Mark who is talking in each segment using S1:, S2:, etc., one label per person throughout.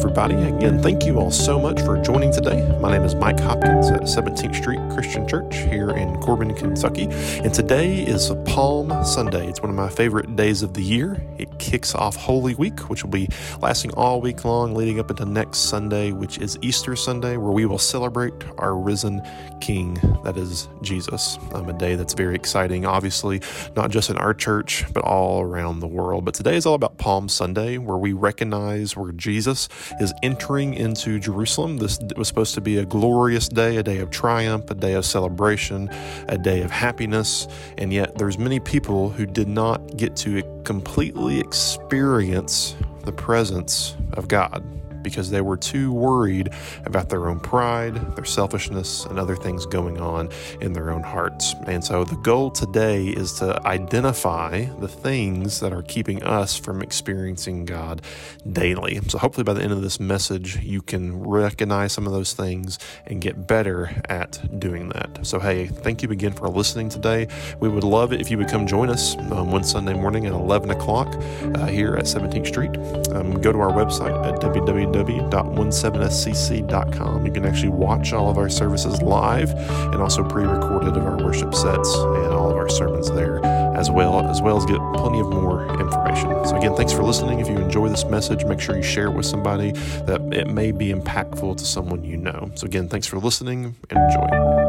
S1: everybody. Again, thank you all so much for joining today. My name is Mike Hopkins at 17th Street Christian Church here in Corbin, Kentucky. And today is Palm Sunday. It's one of my favorite days of the year. It kicks off Holy Week, which will be lasting all week long, leading up into next Sunday, which is Easter Sunday, where we will celebrate our risen King, that is Jesus. Um, a day that's very exciting, obviously, not just in our church, but all around the world. But today is all about Palm Sunday, where we recognize where Jesus is entering into Jerusalem. This was supposed to be a glorious day, a day of triumph, a day of celebration, a day of happiness, and yet there's many people who did not get to completely experience the presence of God because they were too worried about their own pride, their selfishness, and other things going on in their own hearts. And so the goal today is to identify the things that are keeping us from experiencing God daily. So hopefully by the end of this message, you can recognize some of those things and get better at doing that. So, hey, thank you again for listening today. We would love it if you would come join us um, one Sunday morning at 11 o'clock uh, here at 17th Street. Um, go to our website at www www.17scc.com. You can actually watch all of our services live and also pre-recorded of our worship sets and all of our sermons there as well, as well as get plenty of more information. So again, thanks for listening. If you enjoy this message, make sure you share it with somebody that it may be impactful to someone you know. So again, thanks for listening and enjoy.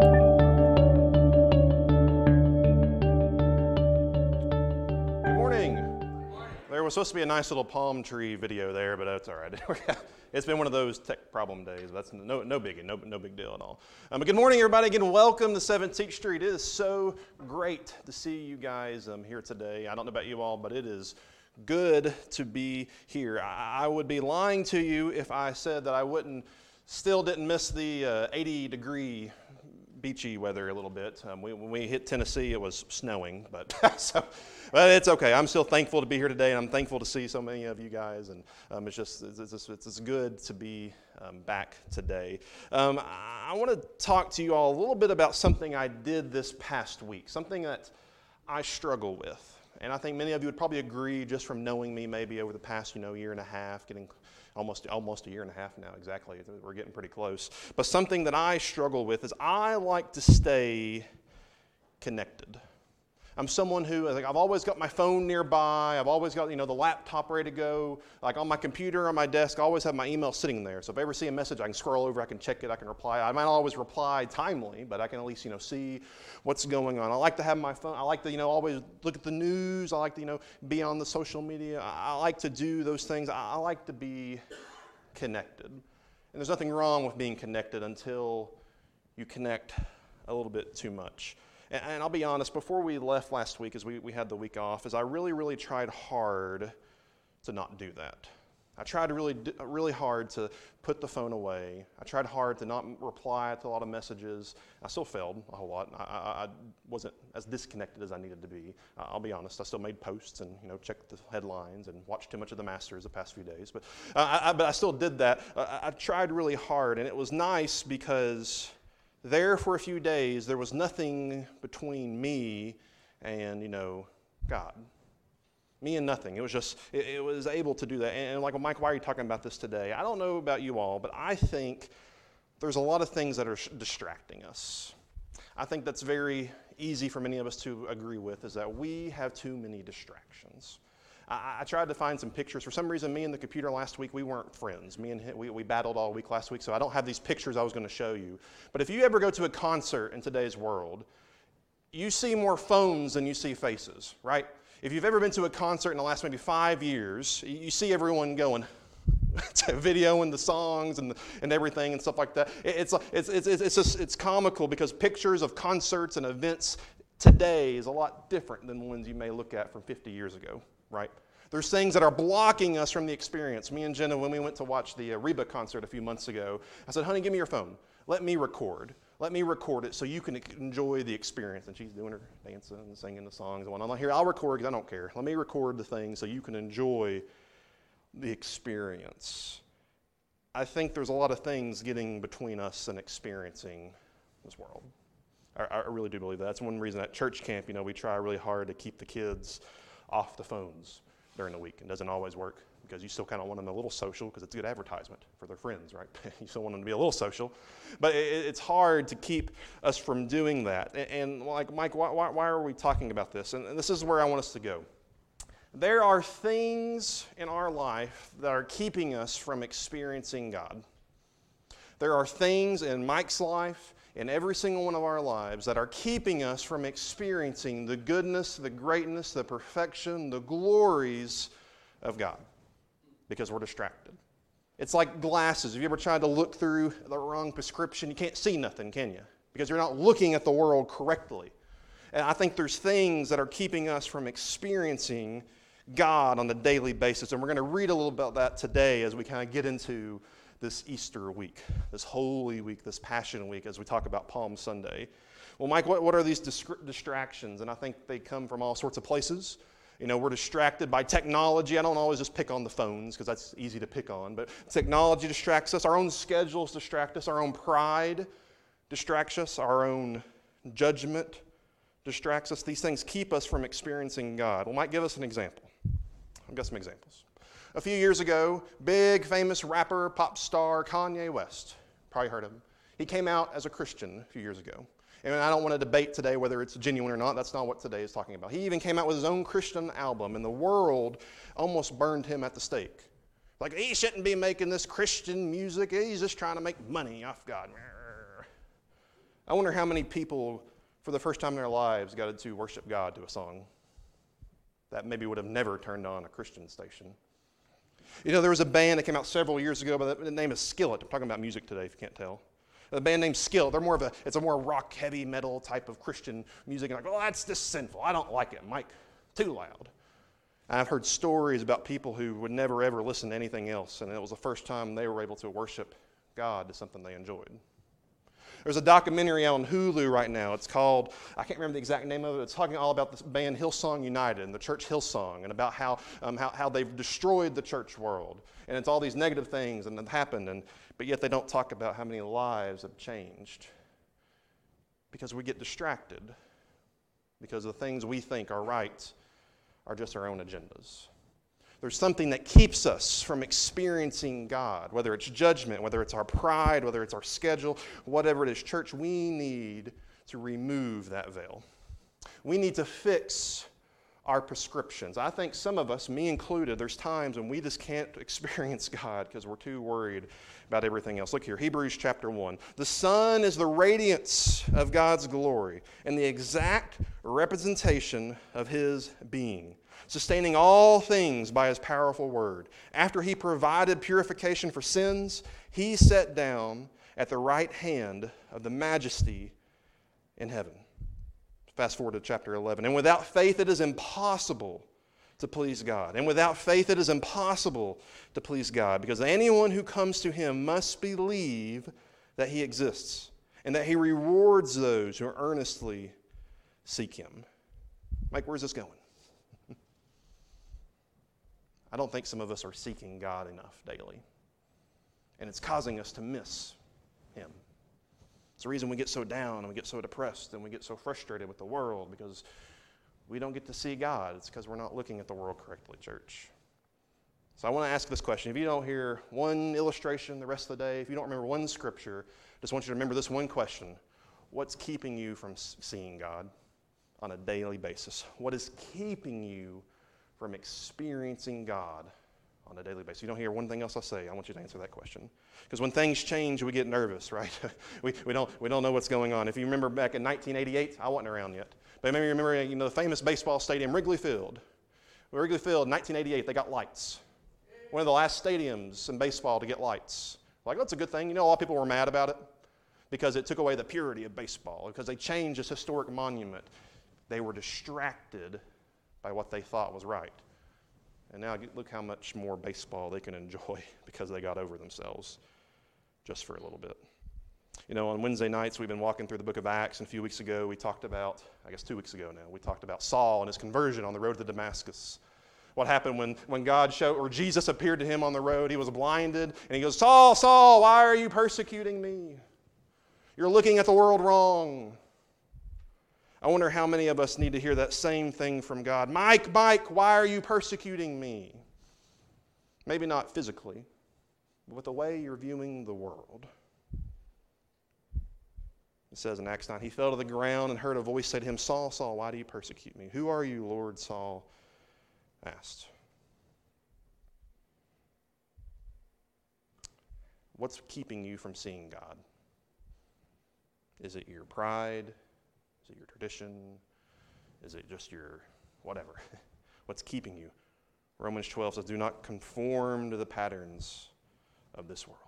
S1: Was supposed to be a nice little palm tree video there, but that's all right. it's been one of those tech problem days. That's no, no biggie, no, no big deal at all. Um, but good morning, everybody. Again, welcome to 17th Street. It is so great to see you guys um, here today. I don't know about you all, but it is good to be here. I, I would be lying to you if I said that I wouldn't, still didn't miss the uh, 80 degree beachy weather a little bit. Um, we, when we hit Tennessee, it was snowing, but so, but it's okay. I'm still thankful to be here today, and I'm thankful to see so many of you guys. And um, it's just it's, it's, it's, good to be um, back today. Um, I, I want to talk to you all a little bit about something I did this past week, something that I struggle with. And I think many of you would probably agree just from knowing me maybe over the past, you know, year and a half, getting almost almost a year and a half now exactly. We're getting pretty close. But something that I struggle with is I like to stay connected. I'm someone who like I've always got my phone nearby. I've always got you know the laptop ready to go. Like on my computer on my desk, I always have my email sitting there. So if I ever see a message, I can scroll over, I can check it, I can reply. I might not always reply timely, but I can at least you know see what's going on. I like to have my phone. I like to you know always look at the news. I like to you know be on the social media. I, like to do those things. I like to be connected. And there's nothing wrong with being connected until you connect a little bit too much. And, and I'll be honest, before we left last week, as we, we had the week off, is I really, really tried hard to not do that. I tried really, really hard to put the phone away. I tried hard to not reply to a lot of messages. I still failed a whole lot. I, I, I wasn't as disconnected as I needed to be. Uh, I'll be honest. I still made posts and you know checked the headlines and watched too much of the Masters the past few days. But uh, I, but I still did that. Uh, I tried really hard, and it was nice because there for a few days, there was nothing between me and, you know, God. Me and nothing. It was just, it, it was able to do that. And, and like, well, Mike, why are you talking about this today? I don't know about you all, but I think there's a lot of things that are distracting us. I think that's very easy for many of us to agree with is that we have too many distractions. I, I, tried to find some pictures. For some reason, me and the computer last week, we weren't friends. Me and him, we, we battled all week last week, so I don't have these pictures I was going to show you. But if you ever go to a concert in today's world, you see more phones than you see faces, right? If you've ever been to a concert in the last maybe five years, you see everyone going, video and the songs and, the, and everything and stuff like that. It's, it's, it's, it's, just, it's comical because pictures of concerts and events today is a lot different than the ones you may look at from 50 years ago right? There's things that are blocking us from the experience. Me and Jenna, when we went to watch the uh, Reba concert a few months ago, I said, honey, give me your phone. Let me record. Let me record it so you can enjoy the experience. And she's doing her dancing and singing the songs and whatnot. Here, I'll record because I don't care. Let me record the thing so you can enjoy the experience. I think there's a lot of things getting between us and experiencing this world. I, I really do believe that. That's one reason at church camp, you know, we try really hard to keep the kids off the phones during the week. and doesn't always work because you still kind of want them a little social because it's good advertisement for their friends, right? you still want them to be a little social. But it, it's hard to keep us from doing that. And, and like, Mike, why, why, why, are we talking about this? And, and this is where I want us to go. There are things in our life that are keeping us from experiencing God. There are things in Mike's life, in every single one of our lives, that are keeping us from experiencing the goodness, the greatness, the perfection, the glories of God because we're distracted. It's like glasses. Have you ever tried to look through the wrong prescription? You can't see nothing, can you? Because you're not looking at the world correctly. And I think there's things that are keeping us from experiencing God on a daily basis. And we're going to read a little about that today as we kind of get into this Easter week, this Holy Week, this Passion Week, as we talk about Palm Sunday. Well, Mike, what, what are these distractions? And I think they come from all sorts of places. You know, we're distracted by technology. I don't always just pick on the phones because that's easy to pick on, but technology distracts us. Our own schedules distract us. Our own pride distracts us. Our own judgment distracts us. These things keep us from experiencing God. Well, Mike, give us an example. I've got some examples. A few years ago, big famous rapper, pop star Kanye West, probably heard of him. He came out as a Christian a few years ago. And I don't want to debate today whether it's genuine or not. That's not what today is talking about. He even came out with his own Christian album, and the world almost burned him at the stake. Like, he shouldn't be making this Christian music. He's just trying to make money off God. I wonder how many people, for the first time in their lives, got to worship God to a song that maybe would have never turned on a Christian station. You know, there was a band that came out several years ago by the name of Skillet. I'm talking about music today, if you can't tell. A band named Skillet. They're more of a, it's a more rock, heavy metal type of Christian music. And I like, oh, that's just sinful. I don't like it. Mike, too loud. I've heard stories about people who would never ever listen to anything else, and it was the first time they were able to worship God to something they enjoyed. There's a documentary on Hulu right now. It's called, I can't remember the exact name of it. It's talking all about the band Hillsong United and the church Hillsong and about how, um, how, how they've destroyed the church world. And it's all these negative things and that happened. And, but yet they don't talk about how many lives have changed because we get distracted because the things we think are right are just our own agendas. There's something that keeps us from experiencing God, whether it's judgment, whether it's our pride, whether it's our schedule, whatever it is. Church, we need to remove that veil. We need to fix our prescriptions. I think some of us, me included, there's times when we just can't experience God because we're too worried about everything else. Look here, Hebrews chapter 1. The Son is the radiance of God's glory and the exact representation of his being sustaining all things by his powerful word. After he provided purification for sins, he sat down at the right hand of the majesty in heaven. Fast forward to chapter 11. And without faith, it is impossible to please God. And without faith, it is impossible to please God because anyone who comes to him must believe that he exists and that he rewards those who earnestly seek him. Mike, where's this going? I don't think some of us are seeking God enough daily. And it's causing us to miss Him. It's the reason we get so down and we get so depressed and we get so frustrated with the world because we don't get to see God. It's because we're not looking at the world correctly, church. So I want to ask this question. If you don't hear one illustration the rest of the day, if you don't remember one scripture, just want you to remember this one question What's keeping you from seeing God on a daily basis? What is keeping you from experiencing God on a daily basis. You don't hear one thing else I say. I want you to answer that question. Because when things change, we get nervous, right? we, we, don't, we don't know what's going on. If you remember back in 1988, I wasn't around yet. But maybe you remember you know, the famous baseball stadium, Wrigley Field. Wrigley Field, 1988, they got lights. One of the last stadiums in baseball to get lights. Like, that's a good thing. You know, a lot of people were mad about it because it took away the purity of baseball, because they changed this historic monument. They were distracted by what they thought was right. And now look how much more baseball they can enjoy because they got over themselves just for a little bit. You know, on Wednesday nights, we've been walking through the book of Acts, and a few weeks ago, we talked about, I guess two weeks ago now, we talked about Saul and his conversion on the road to Damascus. What happened when, when God showed, or Jesus appeared to him on the road? He was blinded, and he goes, Saul, Saul, why are you persecuting me? You're looking at the world wrong. I wonder how many of us need to hear that same thing from God. Mike, Mike, why are you persecuting me? Maybe not physically, but with the way you're viewing the world. It says in Acts 9, he fell to the ground and heard a voice say to him, Saul, Saul, why do you persecute me? Who are you, Lord? Saul asked. What's keeping you from seeing God? Is it your pride? Is it your tradition? Is it just your whatever? What's keeping you? Romans 12 says, Do not conform to the patterns of this world.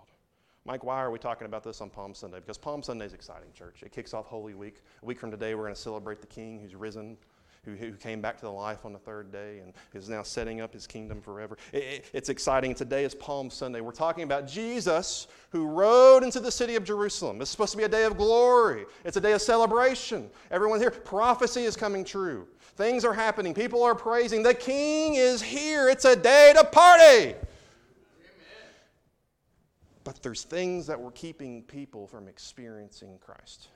S1: Mike, why are we talking about this on Palm Sunday? Because Palm Sunday is exciting, church. It kicks off Holy Week. A week from today, we're going to celebrate the King who's risen, who, who came back to the life on the third day and is now setting up his kingdom forever. It, it, it's exciting. Today is Palm Sunday. We're talking about Jesus who rode into the city of Jerusalem. It's supposed to be a day of glory, it's a day of celebration. Everyone here, prophecy is coming true. Things are happening. People are praising. The King is here. It's a day to party. But there's things that were keeping people from experiencing Christ.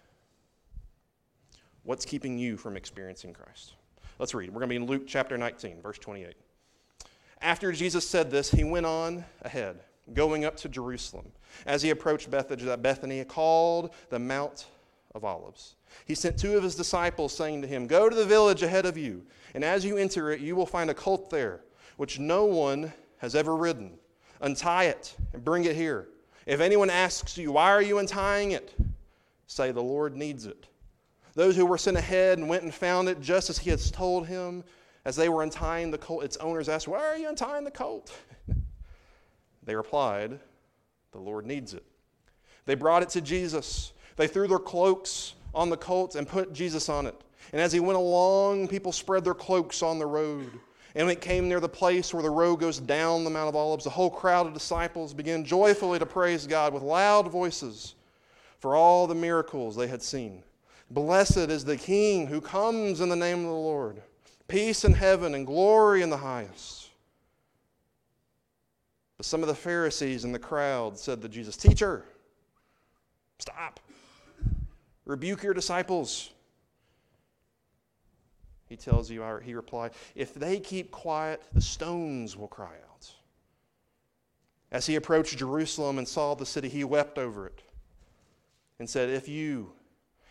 S1: What's keeping you from experiencing Christ? Let's read. We're going to be in Luke chapter 19, verse 28. After Jesus said this, he went on ahead, going up to Jerusalem. As he approached Bethany, called the Mount of Olives, he sent two of his disciples, saying to him, Go to the village ahead of you, and as you enter it, you will find a colt there, which no one has ever ridden. Untie it and bring it here. If anyone asks you, Why are you untying it? say, The Lord needs it. Those who were sent ahead and went and found it just as he had told him, as they were untying the colt, its owners asked, Why are you untying the colt? they replied, The Lord needs it. They brought it to Jesus. They threw their cloaks on the colt and put Jesus on it. And as he went along, people spread their cloaks on the road. And when it came near the place where the road goes down the Mount of Olives, the whole crowd of disciples began joyfully to praise God with loud voices for all the miracles they had seen. Blessed is the King who comes in the name of the Lord. Peace in heaven and glory in the highest. But some of the Pharisees in the crowd said to Jesus, Teacher, stop. Rebuke your disciples. He tells you, he replied, If they keep quiet, the stones will cry out. As he approached Jerusalem and saw the city, he wept over it and said, If you,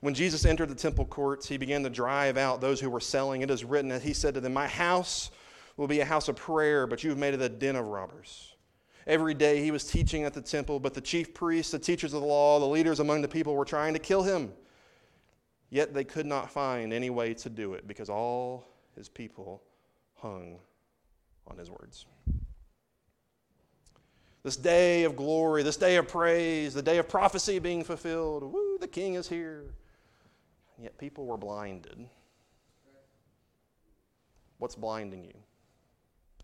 S1: When Jesus entered the temple courts, he began to drive out those who were selling. It is written that he said to them, My house will be a house of prayer, but you've made it a den of robbers. Every day he was teaching at the temple, but the chief priests, the teachers of the law, the leaders among the people were trying to kill him. Yet they could not find any way to do it because all his people hung on his words. This day of glory, this day of praise, the day of prophecy being fulfilled. Woo, the king is here. And yet people were blinded. What's blinding you?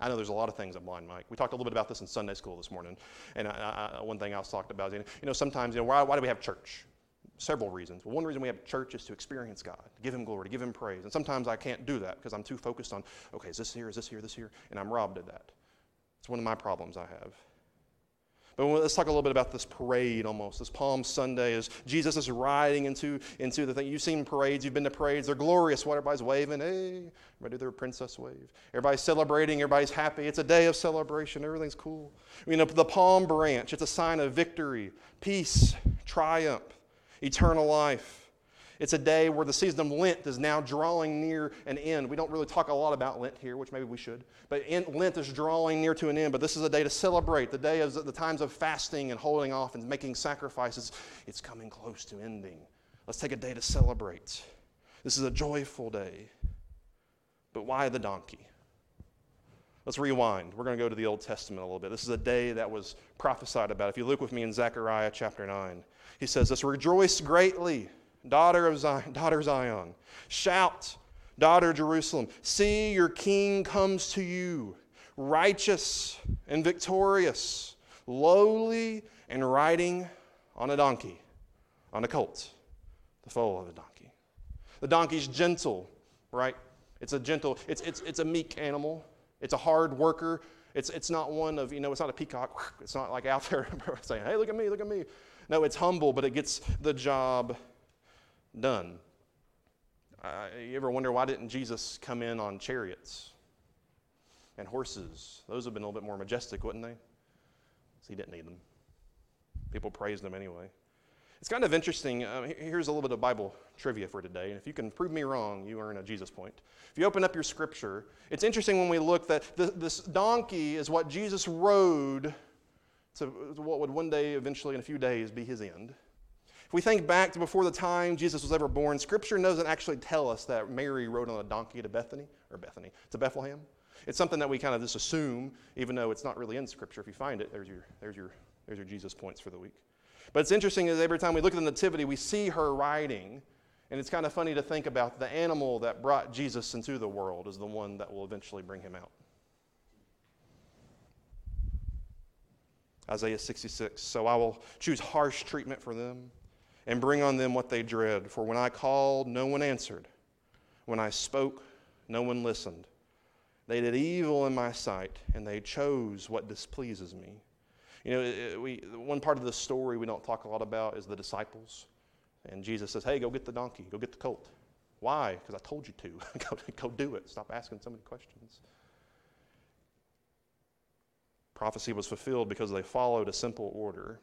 S1: I know there's a lot of things that blind Mike. We talked a little bit about this in Sunday school this morning. And I, I, one thing I was talked about is, you know, sometimes, you know, why, why do we have church? several reasons. Well, one reason we have church is to experience God, to give Him glory, to give Him praise. And sometimes I can't do that because I'm too focused on, okay, is this here, is this here, this here? And I'm robbed of that. It's one of my problems I have. Let's talk a little bit about this parade almost. This Palm Sunday as Jesus is riding into, into the thing. You've seen parades, you've been to parades, they're glorious. What everybody's waving, hey, everybody do their princess wave. Everybody's celebrating, everybody's happy. It's a day of celebration, everything's cool. You know, the palm branch, it's a sign of victory, peace, triumph eternal life. It's a day where the season of Lent is now drawing near an end. We don't really talk a lot about Lent here, which maybe we should, but Lent is drawing near to an end. But this is a day to celebrate, the day of the times of fasting and holding off and making sacrifices. It's coming close to ending. Let's take a day to celebrate. This is a joyful day. But why the donkey? Let's rewind. We're going to go to the Old Testament a little bit. This is a day that was prophesied about. If you look with me in Zechariah chapter 9, he says this Rejoice greatly, daughter of Zion, daughter Zion. Shout, daughter Jerusalem. See, your king comes to you, righteous and victorious, lowly and riding on a donkey, on a colt, the foal of a donkey. The donkey's gentle, right? It's a gentle, it's, it's, it's a meek animal. It's a hard worker. It's, it's not one of, you know, it's not a peacock. It's not like out there saying, hey, look at me, look at me. No, it's humble, but it gets the job done. Uh, you ever wonder why didn't Jesus come in on chariots and horses? Those have been a little bit more majestic, wouldn't they? So he didn't need them. People praised him anyway. It's kind of interesting. Uh, here's a little bit of Bible trivia for today. And if you can prove me wrong, you earn a Jesus point. If you open up your scripture, it's interesting when we look that this donkey is what Jesus rode to what would one day, eventually, in a few days, be his end. If we think back to before the time Jesus was ever born, scripture doesn't actually tell us that Mary rode on a donkey to Bethany, or Bethany, to Bethlehem. It's something that we kind of just assume, even though it's not really in scripture. If you find it, there's your, there's your, there's your Jesus points for the week. But it's interesting is every time we look at the Nativity, we see her riding. And it's kind of funny to think about the animal that brought Jesus into the world is the one that will eventually bring him out. Isaiah 66. So I will choose harsh treatment for them and bring on them what they dread. For when I called, no one answered. When I spoke, no one listened. They did evil in my sight, and they chose what displeases me. You know, we, one part of the story we don't talk a lot about is the disciples. And Jesus says, hey, go get the donkey, go get the colt. Why? Because I told you to. go, go do it. Stop asking so many questions. Prophecy was fulfilled because they followed a simple order.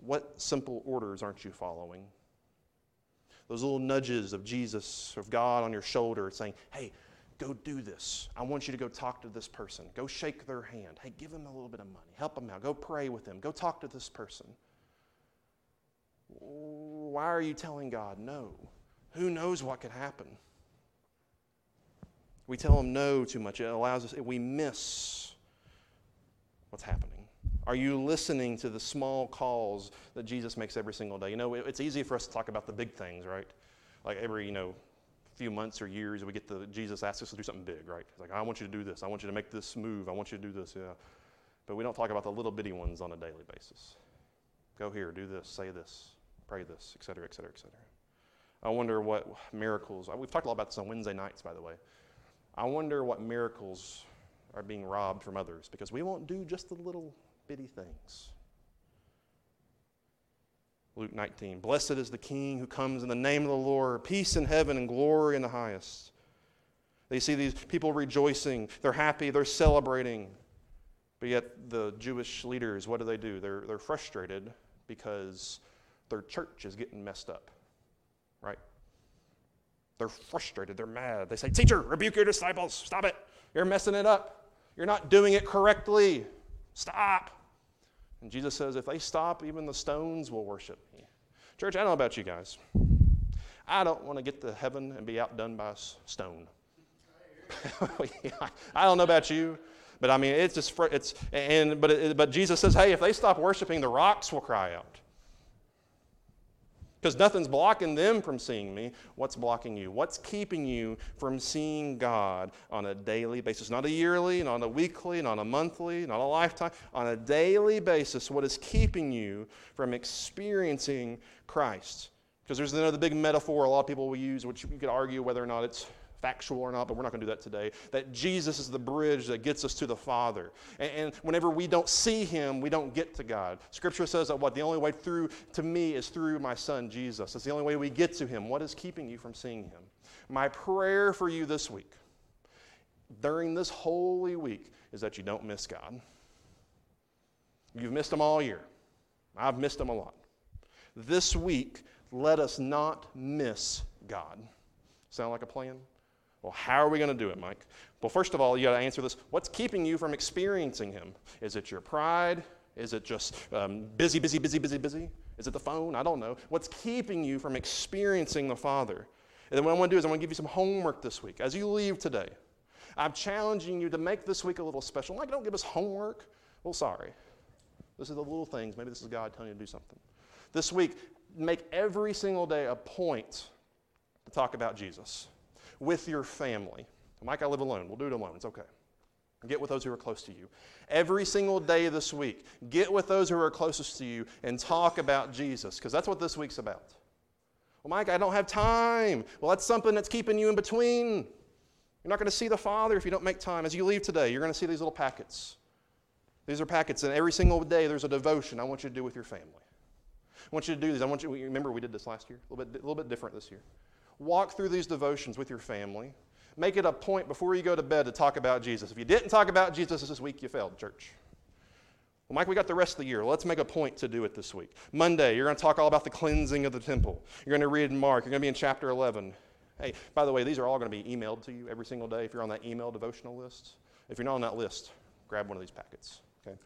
S1: What simple orders aren't you following? Those little nudges of Jesus, of God on your shoulder saying, hey, go do this. I want you to go talk to this person. Go shake their hand. Hey, give them a little bit of money. Help them out. Go pray with them. Go talk to this person. Why are you telling God no? Who knows what could happen? We tell him no too much. It allows us, we miss what's happening. Are you listening to the small calls that Jesus makes every single day? You know, it's easy for us to talk about the big things, right? Like every, you know, few months or years, we get the Jesus asks us to do something big, right? Like, I want you to do this. I want you to make this move. I want you to do this. Yeah. But we don't talk about the little bitty ones on a daily basis. Go here, do this, say this, pray this, et cetera, et cetera, et cetera. I wonder what miracles, uh, we've talked a lot about this on Wednesday nights, by the way. I wonder what miracles are being robbed from others because we won't do just the little bitty things. Luke 19. Blessed is the King who comes in the name of the Lord, peace in heaven and glory in the highest. They see these people rejoicing, they're happy, they're celebrating. But yet, the Jewish leaders, what do they do? They're, they're frustrated because their church is getting messed up, right? They're frustrated, they're mad. They say, Teacher, rebuke your disciples, stop it. You're messing it up. You're not doing it correctly. Stop. And Jesus says, if they stop, even the stones will worship me. Church, I don't know about you guys. I don't want to get to heaven and be outdone by a stone. I don't know about you, but I mean, it's just, it's, and, but, it, but Jesus says, hey, if they stop worshiping, the rocks will cry out. Because nothing's blocking them from seeing me. What's blocking you? What's keeping you from seeing God on a daily basis? Not a yearly, not a weekly, not a monthly, not a lifetime. On a daily basis, what is keeping you from experiencing Christ? Because there's another big metaphor a lot of people will use, which you could argue whether or not it's factual or not, but we're not going to do that today. That Jesus is the bridge that gets us to the Father. And, and, whenever we don't see Him, we don't get to God. Scripture says that what? The only way through to me is through my Son, Jesus. It's the only way we get to Him. What is keeping you from seeing Him? My prayer for you this week, during this holy week, is that you don't miss God. You've missed Him all year. I've missed Him a lot. This week, let us not miss God. Sound like a plan? Well, how are we going to do it, Mike? Well, first of all, you got to answer this. What's keeping you from experiencing Him? Is it your pride? Is it just um, busy, busy, busy, busy, busy? Is it the phone? I don't know. What's keeping you from experiencing the Father? And then what I want to do is I want to give you some homework this week. As you leave today, I'm challenging you to make this week a little special. Mike, don't give us homework. Well, sorry. This is the little things. Maybe this is God telling you to do something. This week, make every single day a point to talk about Jesus with your family. Mike, I live alone. We'll do it alone. It's okay. Get with those who are close to you. Every single day this week, get with those who are closest to you and talk about Jesus, because that's what this week's about. Well, Mike, I don't have time. Well, that's something that's keeping you in between. You're not going to see the Father if you don't make time. As you leave today, you're going to see these little packets. These are packets, and every single day there's a devotion I want you to do with your family. I want you to do these. I want you, remember we did this last year? A little bit, a little bit different this year. Walk through these devotions with your family. Make it a point before you go to bed to talk about Jesus. If you didn't talk about Jesus this week, you failed, church. Well, Mike, we got the rest of the year. Let's make a point to do it this week. Monday, you're going to talk all about the cleansing of the temple. You're going to read Mark. You're going to be in chapter 11. Hey, by the way, these are all going to be emailed to you every single day if you're on that email devotional list. If you're not on that list, grab one of these packets. Okay.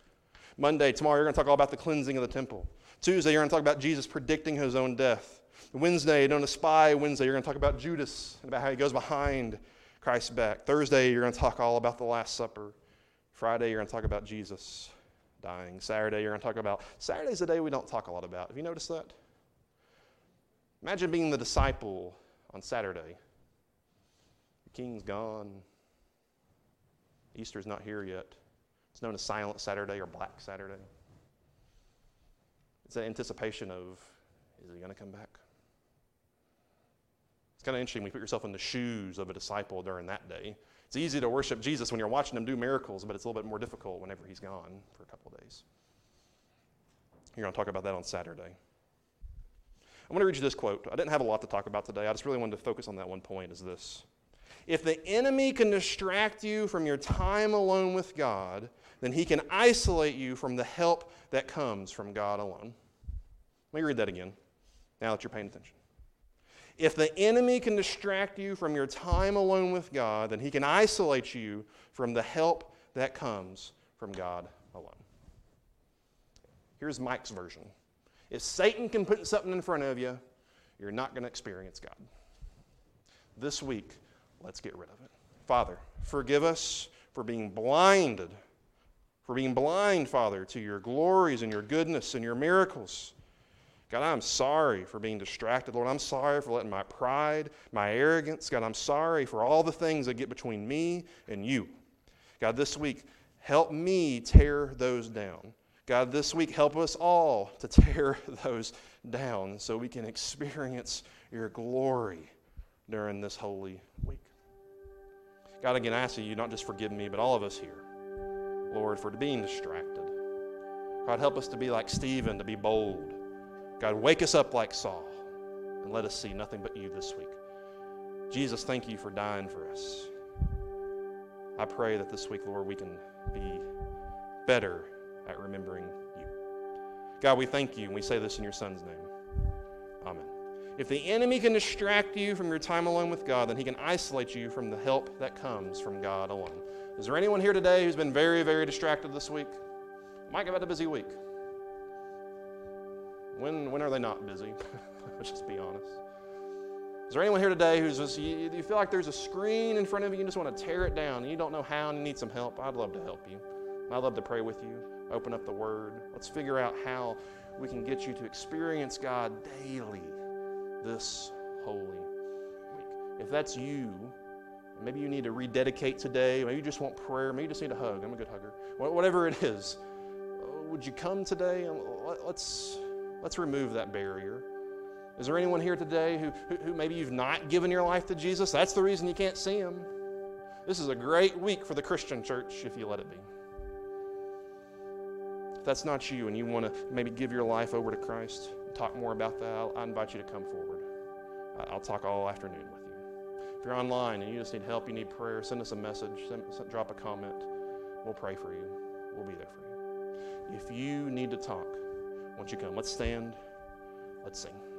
S1: Monday, tomorrow, you're going to talk all about the cleansing of the temple. Tuesday, you're going to talk about Jesus predicting his own death. Wednesday, you're going to spy Wednesday, you're going to talk about Judas and about how he goes behind Christ's back. Thursday, you're going to talk all about the Last Supper. Friday, you're going to talk about Jesus dying. Saturday, you're going to talk about. Saturday's the day we don't talk a lot about. Have you noticed that? Imagine being the disciple on Saturday. The king's gone. Easter's not here yet. It's known as Silent Saturday or Black Saturday. It's an anticipation of is he going to come back? It's kind of interesting when you put yourself in the shoes of a disciple during that day. It's easy to worship Jesus when you're watching him do miracles, but it's a little bit more difficult whenever he's gone for a couple of days. You're going to talk about that on Saturday. I want to read you this quote. I didn't have a lot to talk about today. I just really wanted to focus on that one point is this. If the enemy can distract you from your time alone with God, then he can isolate you from the help that comes from God alone. Let me read that again, now that you're paying attention. If the enemy can distract you from your time alone with God, then he can isolate you from the help that comes from God alone. Here's Mike's version. If Satan can put something in front of you, you're not going to experience God. This week, let's get rid of it. Father, forgive us for being blinded, for being blind, Father, to your glories and your goodness and your miracles. God, I'm sorry for being distracted. Lord, I'm sorry for letting my pride, my arrogance, God, I'm sorry for all the things that get between me and you. God, this week, help me tear those down. God, this week, help us all to tear those down so we can experience your glory during this holy week. God, again, I ask you not just forgive me, but all of us here, Lord, for being distracted. God, help us to be like Stephen, to be bold God, wake us up like Saul and let us see nothing but you this week. Jesus, thank you for dying for us. I pray that this week, Lord, we can be better at remembering you. God, we thank you, and we say this in your Son's name. Amen. If the enemy can distract you from your time alone with God, then he can isolate you from the help that comes from God alone. Is there anyone here today who's been very, very distracted this week? Mike, I've had a busy week. When, when are they not busy? Let's just be honest. Is there anyone here today who's just, you, you feel like there's a screen in front of you, and you just want to tear it down, and you don't know how and you need some help? I'd love to help you. I'd love to pray with you, open up the Word. Let's figure out how we can get you to experience God daily this holy week. If that's you, maybe you need to rededicate today, maybe you just want prayer, maybe you just need a hug. I'm a good hugger. Whatever it is, uh, would you come today um, and let's Let's remove that barrier. Is there anyone here today who, who, who, maybe you've not given your life to Jesus? That's the reason you can't see him. This is a great week for the Christian church if you let it be. If that's not you and you want to maybe give your life over to Christ, talk more about that, I invite you to come forward. I'll talk all afternoon with you. If you're online and you just need help, you need prayer, send us a message, send, send, drop a comment. We'll pray for you. We'll be there for you. If you need to talk, won't you come? Let's stand. Let's sing.